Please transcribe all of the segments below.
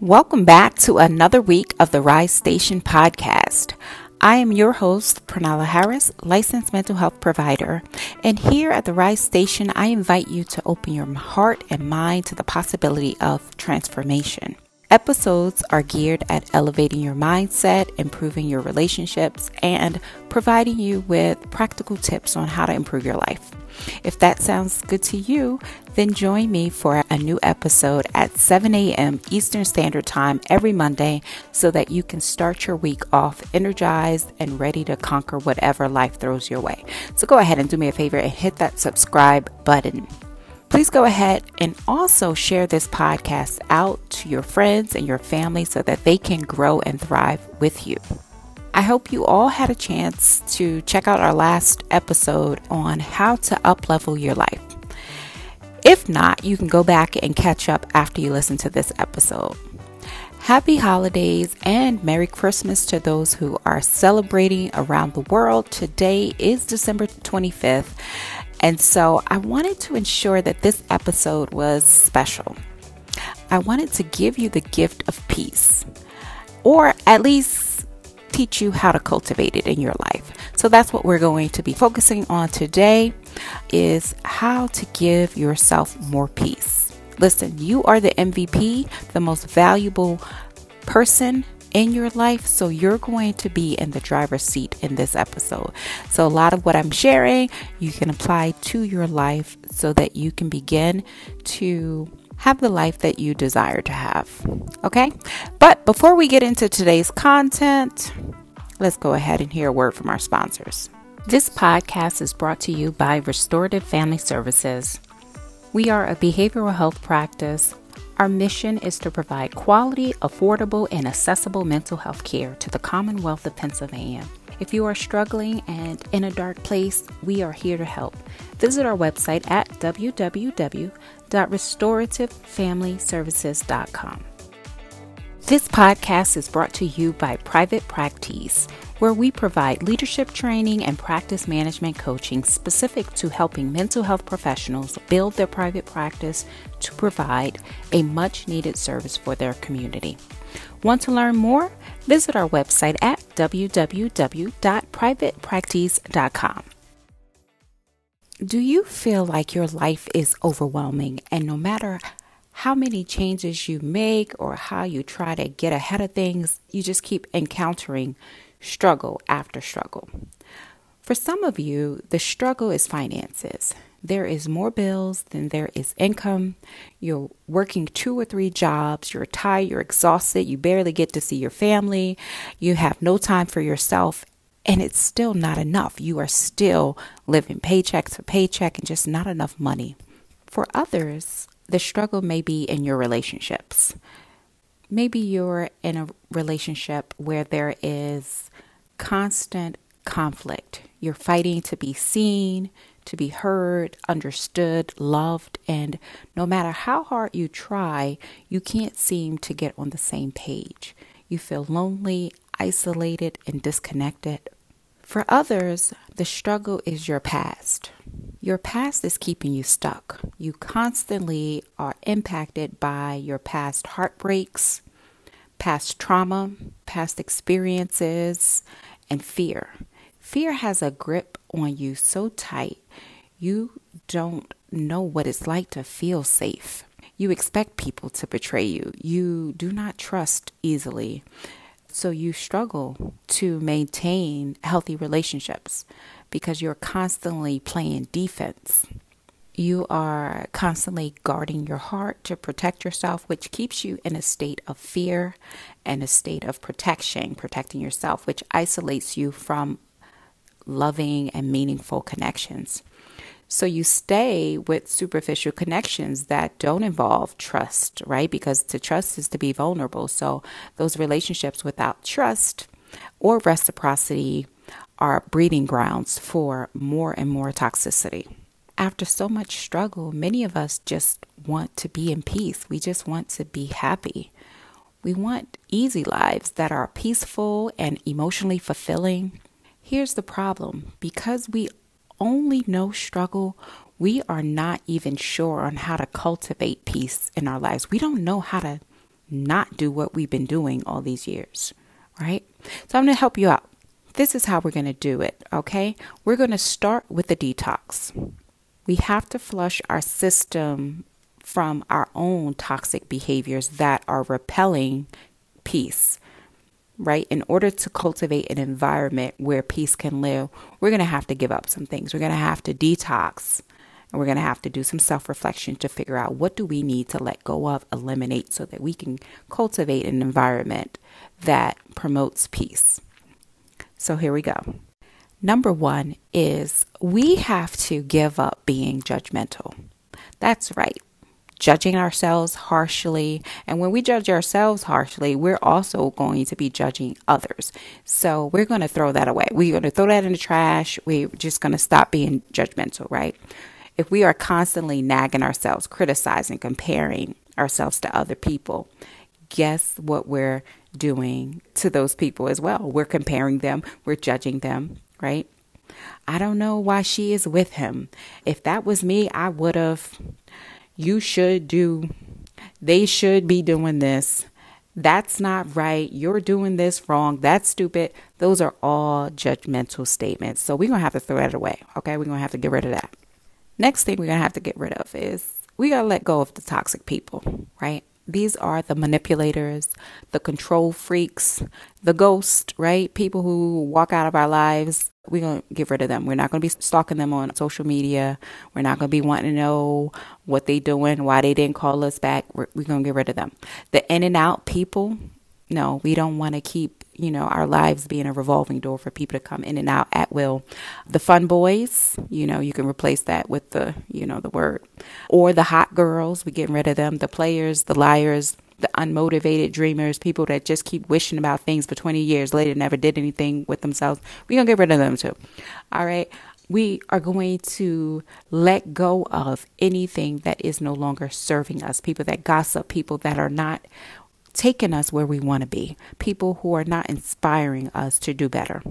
Welcome back to another week of the Rise Station podcast. I am your host, Pranala Harris, licensed mental health provider. And here at the Rise Station, I invite you to open your heart and mind to the possibility of transformation. Episodes are geared at elevating your mindset, improving your relationships, and providing you with practical tips on how to improve your life. If that sounds good to you, then join me for a new episode at 7 a.m. Eastern Standard Time every Monday so that you can start your week off energized and ready to conquer whatever life throws your way. So go ahead and do me a favor and hit that subscribe button. Please go ahead and also share this podcast out to your friends and your family so that they can grow and thrive with you. I hope you all had a chance to check out our last episode on how to uplevel your life. If not, you can go back and catch up after you listen to this episode. Happy holidays and Merry Christmas to those who are celebrating around the world. Today is December 25th, and so I wanted to ensure that this episode was special. I wanted to give you the gift of peace, or at least teach you how to cultivate it in your life. So that's what we're going to be focusing on today is how to give yourself more peace. Listen, you are the MVP, the most valuable person in your life. So you're going to be in the driver's seat in this episode. So, a lot of what I'm sharing, you can apply to your life so that you can begin to have the life that you desire to have. Okay? But before we get into today's content, let's go ahead and hear a word from our sponsors. This podcast is brought to you by Restorative Family Services. We are a behavioral health practice. Our mission is to provide quality, affordable, and accessible mental health care to the Commonwealth of Pennsylvania. If you are struggling and in a dark place, we are here to help. Visit our website at www.restorativefamilyservices.com. This podcast is brought to you by Private Practice, where we provide leadership training and practice management coaching specific to helping mental health professionals build their private practice to provide a much needed service for their community. Want to learn more? Visit our website at www.privatepractice.com. Do you feel like your life is overwhelming and no matter how many changes you make or how you try to get ahead of things, you just keep encountering struggle after struggle? For some of you, the struggle is finances. There is more bills than there is income. You're working two or three jobs. You're tired. You're exhausted. You barely get to see your family. You have no time for yourself. And it's still not enough. You are still living paycheck to paycheck and just not enough money. For others, the struggle may be in your relationships. Maybe you're in a relationship where there is constant conflict. You're fighting to be seen, to be heard, understood, loved, and no matter how hard you try, you can't seem to get on the same page. You feel lonely, isolated, and disconnected. For others, the struggle is your past. Your past is keeping you stuck. You constantly are impacted by your past heartbreaks, past trauma, past experiences, and fear. Fear has a grip on you so tight, you don't know what it's like to feel safe. You expect people to betray you. You do not trust easily. So you struggle to maintain healthy relationships because you're constantly playing defense. You are constantly guarding your heart to protect yourself, which keeps you in a state of fear and a state of protection, protecting yourself, which isolates you from loving and meaningful connections. So you stay with superficial connections that don't involve trust, right? Because to trust is to be vulnerable. So those relationships without trust or reciprocity are breeding grounds for more and more toxicity. After so much struggle, many of us just want to be in peace. We just want to be happy. We want easy lives that are peaceful and emotionally fulfilling. Here's the problem because we only know struggle, we are not even sure on how to cultivate peace in our lives. We don't know how to not do what we've been doing all these years, right? So I'm going to help you out. This is how we're going to do it, okay? We're going to start with the detox. We have to flush our system from our own toxic behaviors that are repelling peace, right? In order to cultivate an environment where peace can live, we're going to have to give up some things. We're going to have to detox and we're going to have to do some self-reflection to figure out what do we need to let go of, eliminate so that we can cultivate an environment that promotes peace. So here we go. Number 1 is we have to give up being judgmental. That's right judging ourselves harshly. And when we judge ourselves harshly, we're also going to be judging others. So we're going to throw that away. We're going to throw that in the trash. We're just going to stop being judgmental, right? If we are constantly nagging ourselves, criticizing, comparing ourselves to other people, guess what we're doing to those people as well? We're comparing them, we're judging them, right? I don't know why she is with him. If that was me, I would have you should do, they should be doing this. That's not right. You're doing this wrong. That's stupid. Those are all judgmental statements. So we're going to have to throw that away. Okay. We're going to have to get rid of that. Next thing we're going to have to get rid of is we got to let go of the toxic people, right? These are the manipulators, the control freaks, the ghost, right? People who walk out of our lives. We're going to get rid of them. We're not going to be stalking them on social media. We're not going to be wanting to know what they doing, why they didn't call us back. We're, we're going to get rid of them. The in and out people, no, we don't want to keep, you know, our lives being a revolving door for people to come in and out at will. The fun boys, you know, you can replace that with the, you know, the word. Or the hot girls, we're getting rid of them. The players, the liars, the unmotivated dreamers, people that just keep wishing about things for 20 years later never did anything with themselves. We're going to get rid of them too. All right. We are going to let go of anything that is no longer serving us. People that gossip, people that are not taking us where we want to be, people who are not inspiring us to do better.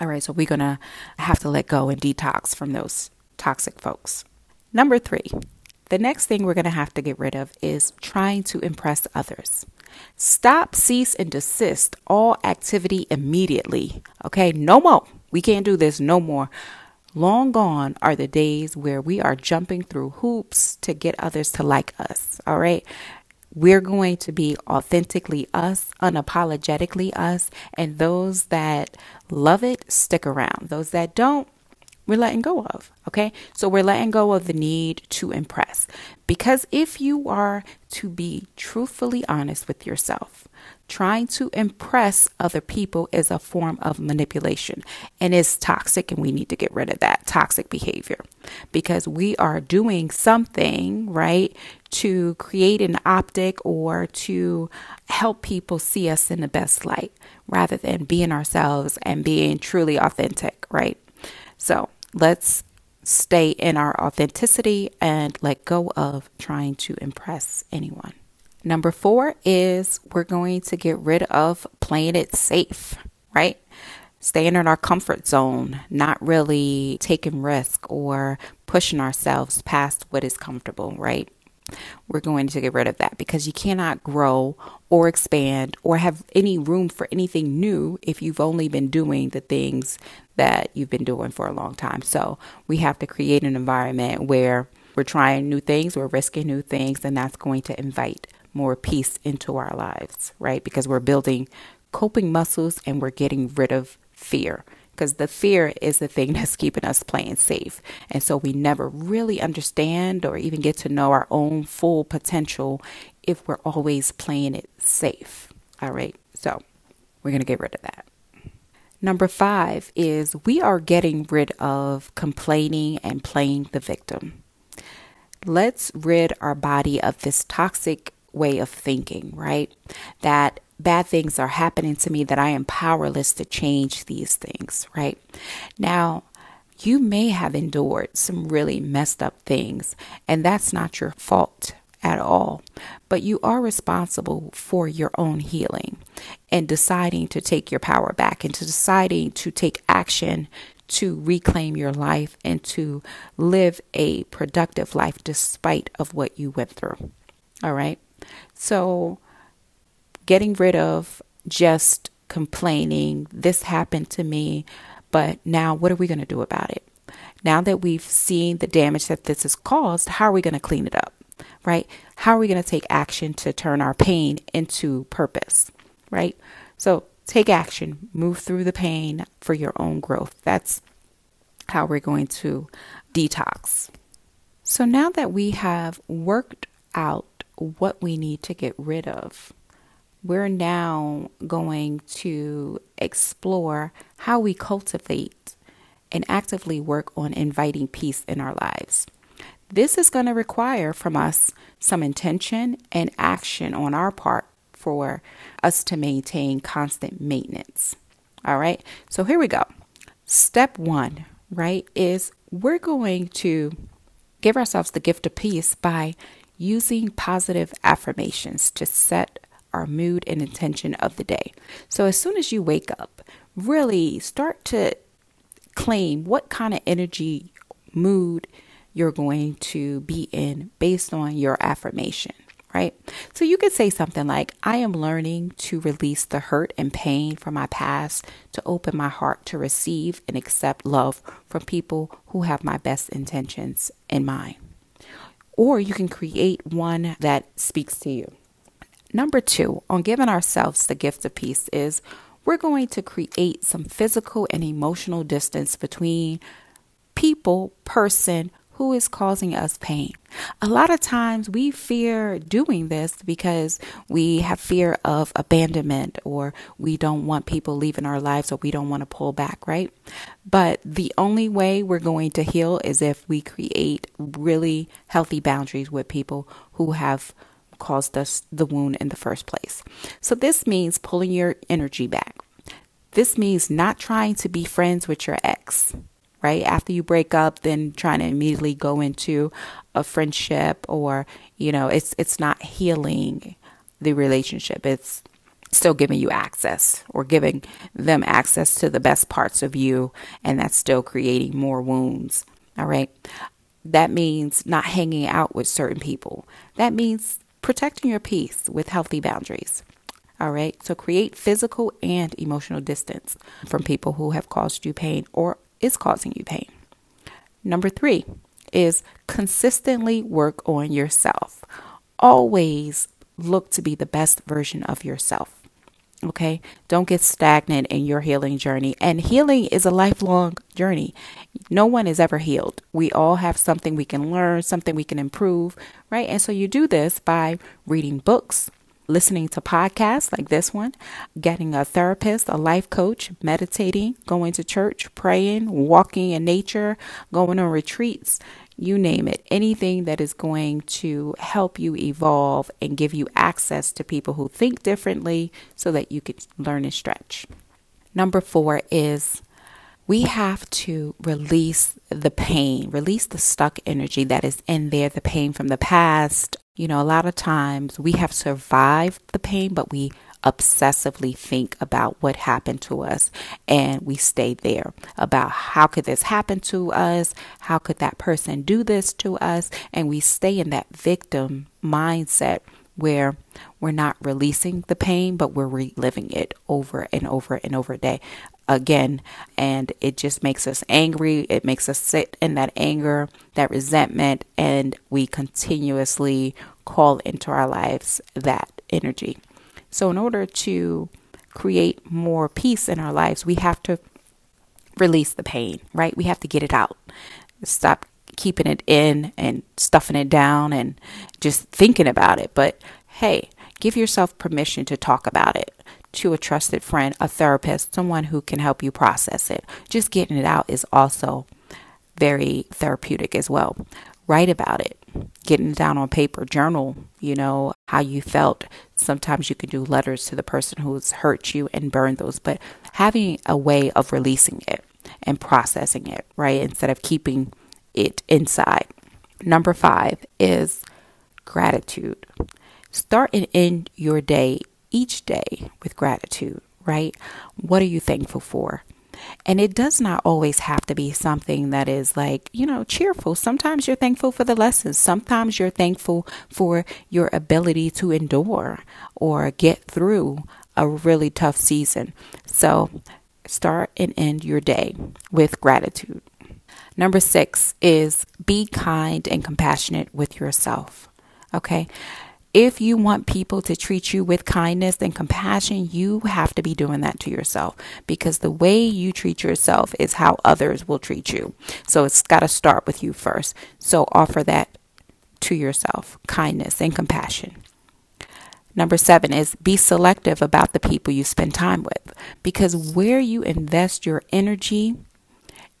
All right, so we're going to have to let go and detox from those toxic folks. Number three, the next thing we're going to have to get rid of is trying to impress others. Stop, cease, and desist all activity immediately. Okay, no more. We can't do this no more. Long gone are the days where we are jumping through hoops to get others to like us. All right. We're going to be authentically us, unapologetically us, and those that love it stick around. Those that don't, we're letting go of. Okay. So we're letting go of the need to impress. Because if you are to be truthfully honest with yourself, trying to impress other people is a form of manipulation and is toxic. And we need to get rid of that toxic behavior because we are doing something, right, to create an optic or to help people see us in the best light rather than being ourselves and being truly authentic, right? So, let's stay in our authenticity and let go of trying to impress anyone. Number four is we're going to get rid of playing it safe, right? Staying in our comfort zone, not really taking risk or pushing ourselves past what is comfortable, right? We're going to get rid of that because you cannot grow or expand or have any room for anything new if you've only been doing the things that you've been doing for a long time. So we have to create an environment where we're trying new things, we're risking new things, and that's going to invite more peace into our lives, right? Because we're building coping muscles and we're getting rid of fear because the fear is the thing that's keeping us playing safe. And so we never really understand or even get to know our own full potential if we're always playing it safe. All right. So we're going to get rid of that. Number five is we are getting rid of complaining and playing the victim. Let's rid our body of this toxic way of thinking, right? That bad things are happening to me that I am powerless to change these things, right? Now, you may have endured some really messed up things, and that's not your fault at all. But you are responsible for your own healing and deciding to take your power back and to deciding to take action to reclaim your life and to live a productive life despite of what you went through. All right? So getting rid of just complaining, this happened to me, but now what are we going to do about it? Now that we've seen the damage that this has caused, how are we going to clean it up? Right? How are we going to take action to turn our pain into purpose? Right? So take action, move through the pain for your own growth. That's how we're going to detox. So now that we have worked out what we need to get rid of, we're now going to explore how we cultivate and actively work on inviting peace in our lives. This is going to require from us some intention and action on our part for us to maintain constant maintenance. All right, so here we go. Step one, right, is we're going to give ourselves the gift of peace by using positive affirmations to set our mood and intention of the day. So as soon as you wake up, really start to claim what kind of energy, mood you're going to be in based on your affirmation, right? So you could say something like, I am learning to release the hurt and pain from my past to open my heart to receive and accept love from people who have my best intentions in mind. Or you can create one that speaks to you. Number two, on giving ourselves the gift of peace, is we're going to create some physical and emotional distance between people, person who is causing us pain. A lot of times we fear doing this because we have fear of abandonment or we don't want people leaving our lives or we don't want to pull back, right? But the only way we're going to heal is if we create really healthy boundaries with people who have caused us the wound in the first place. So, this means pulling your energy back. This means not trying to be friends with your ex, right? After you break up, then trying to immediately go into a friendship or, you know, it's it's not healing the relationship. It's still giving you access or giving them access to the best parts of you and that's still creating more wounds. All right? That means not hanging out with certain people. That means protecting your peace with healthy boundaries. All right. So create physical and emotional distance from people who have caused you pain or is causing you pain. Number three is consistently work on yourself. Always look to be the best version of yourself. Okay. Don't get stagnant in your healing journey. And healing is a lifelong journey. No one is ever healed. We all have something we can learn, something we can improve, right? And so you do this by reading books, listening to podcasts like this one, getting a therapist, a life coach, meditating, going to church, praying, walking in nature, going on retreats, you name it. Anything that is going to help you evolve and give you access to people who think differently so that you can learn and stretch. Number four is we have to release the pain, release the stuck energy that is in there, the pain from the past. You know, a lot of times we have survived the pain, but we obsessively think about what happened to us and we stay there about how could this happen to us? How could that person do this to us? And we stay in that victim mindset where we're not releasing the pain, but we're reliving it over and over and over day again. And it just makes us angry. It makes us sit in that anger, that resentment, and we continuously call into our lives that energy. So, in order to create more peace in our lives, we have to release the pain, right? We have to get it out. Stop keeping it in and stuffing it down and just thinking about it. But hey, give yourself permission to talk about it to a trusted friend, a therapist, someone who can help you process it. Just getting it out is also very therapeutic as well. Write about it, getting it down on paper, journal, you know, how you felt. Sometimes you can do letters to the person who's hurt you and burn those, but having a way of releasing it and processing it, right? Instead of keeping it inside. Number five is gratitude. Start and end your day each day with gratitude, right? What are you thankful for? And it does not always have to be something that is like, you know, cheerful. Sometimes you're thankful for the lessons. Sometimes you're thankful for your ability to endure or get through a really tough season. So start and end your day with gratitude. Number six is be kind and compassionate with yourself. Okay. If you want people to treat you with kindness and compassion, you have to be doing that to yourself because the way you treat yourself is how others will treat you. So it's got to start with you first. So offer that to yourself kindness and compassion. Number seven is be selective about the people you spend time with because where you invest your energy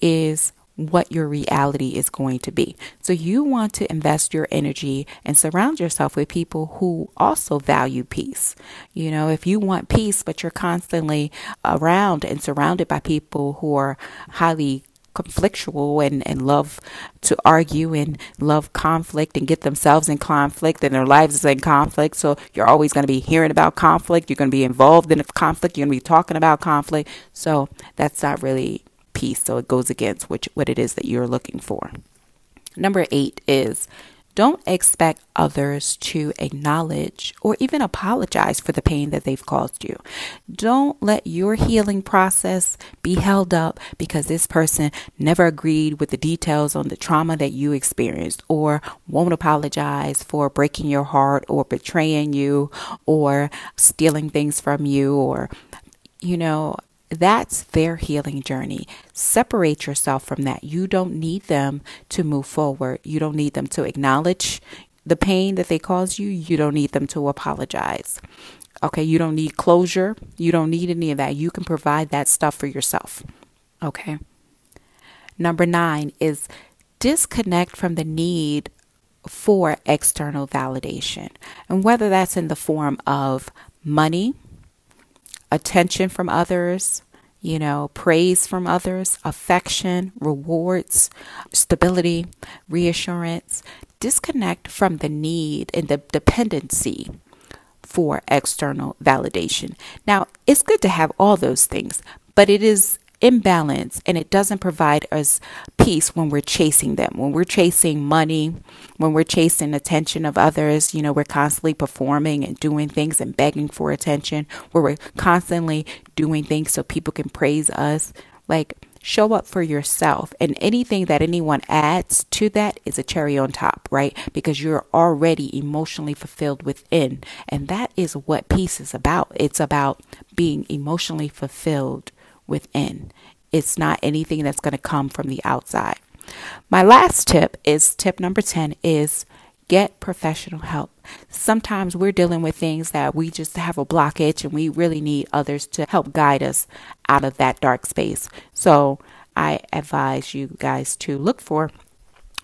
is what your reality is going to be. So you want to invest your energy and surround yourself with people who also value peace. You know, if you want peace, but you're constantly around and surrounded by people who are highly conflictual and, and love to argue and love conflict and get themselves in conflict and their lives is in conflict. So you're always going to be hearing about conflict. You're going to be involved in conflict. You're going to be talking about conflict. So that's not really peace. So it goes against which, what it is that you're looking for. Number eight is don't expect others to acknowledge or even apologize for the pain that they've caused you. Don't let your healing process be held up because this person never agreed with the details on the trauma that you experienced or won't apologize for breaking your heart or betraying you or stealing things from you or you know, that's their healing journey. Separate yourself from that. You don't need them to move forward. You don't need them to acknowledge the pain that they caused you. You don't need them to apologize. Okay, you don't need closure. You don't need any of that. You can provide that stuff for yourself. Okay. Number nine is disconnect from the need for external validation. And whether that's in the form of money, attention from others, you know, praise from others, affection, rewards, stability, reassurance. Disconnect from the need and the dependency for external validation. Now, it's good to have all those things, but it is imbalance and it doesn't provide us peace when we're chasing them. When we're chasing money, when we're chasing attention of others, you know, we're constantly performing and doing things and begging for attention, where we're constantly doing things so people can praise us. Like, show up for yourself. And anything that anyone adds to that is a cherry on top, right? Because you're already emotionally fulfilled within. And that is what peace is about. It's about being emotionally fulfilled within. It's not anything that's going to come from the outside. My last tip is tip number 10 is get professional help. Sometimes we're dealing with things that we just have a blockage and we really need others to help guide us out of that dark space. So I advise you guys to look for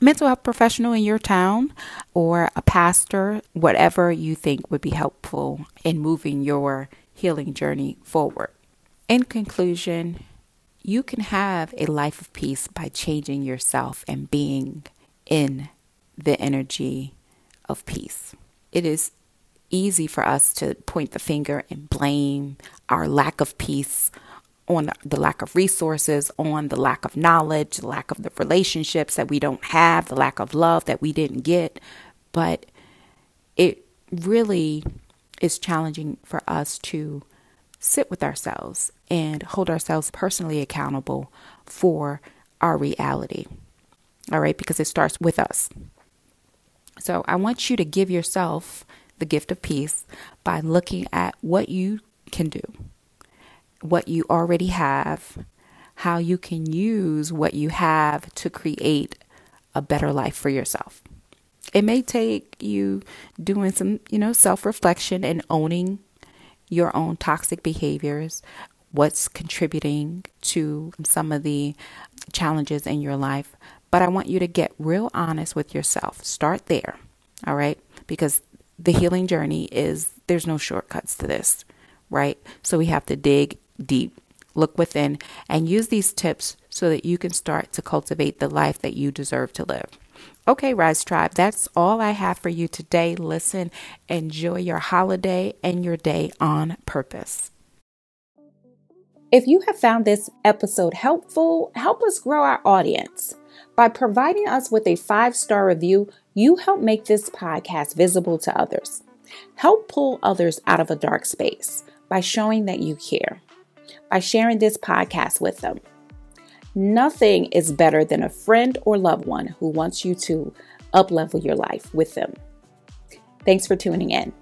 mental health professional in your town or a pastor, whatever you think would be helpful in moving your healing journey forward. In conclusion, you can have a life of peace by changing yourself and being in the energy of peace. It is easy for us to point the finger and blame our lack of peace on the lack of resources, on the lack of knowledge, the lack of the relationships that we don't have, the lack of love that we didn't get. But it really is challenging for us to sit with ourselves and hold ourselves personally accountable for our reality. All right, because it starts with us. So I want you to give yourself the gift of peace by looking at what you can do, what you already have, how you can use what you have to create a better life for yourself. It may take you doing some, you know, self reflection and owning your own toxic behaviors, what's contributing to some of the challenges in your life. But I want you to get real honest with yourself. Start there, all right? Because the healing journey is there's no shortcuts to this, right? So we have to dig deep, look within, and use these tips so that you can start to cultivate the life that you deserve to live. Okay, Rise Tribe, that's all I have for you today. Listen, enjoy your holiday and your day on purpose. If you have found this episode helpful, help us grow our audience. By providing us with a five star review, you help make this podcast visible to others. Help pull others out of a dark space by showing that you care, by sharing this podcast with them. Nothing is better than a friend or loved one who wants you to uplevel your life with them. Thanks for tuning in.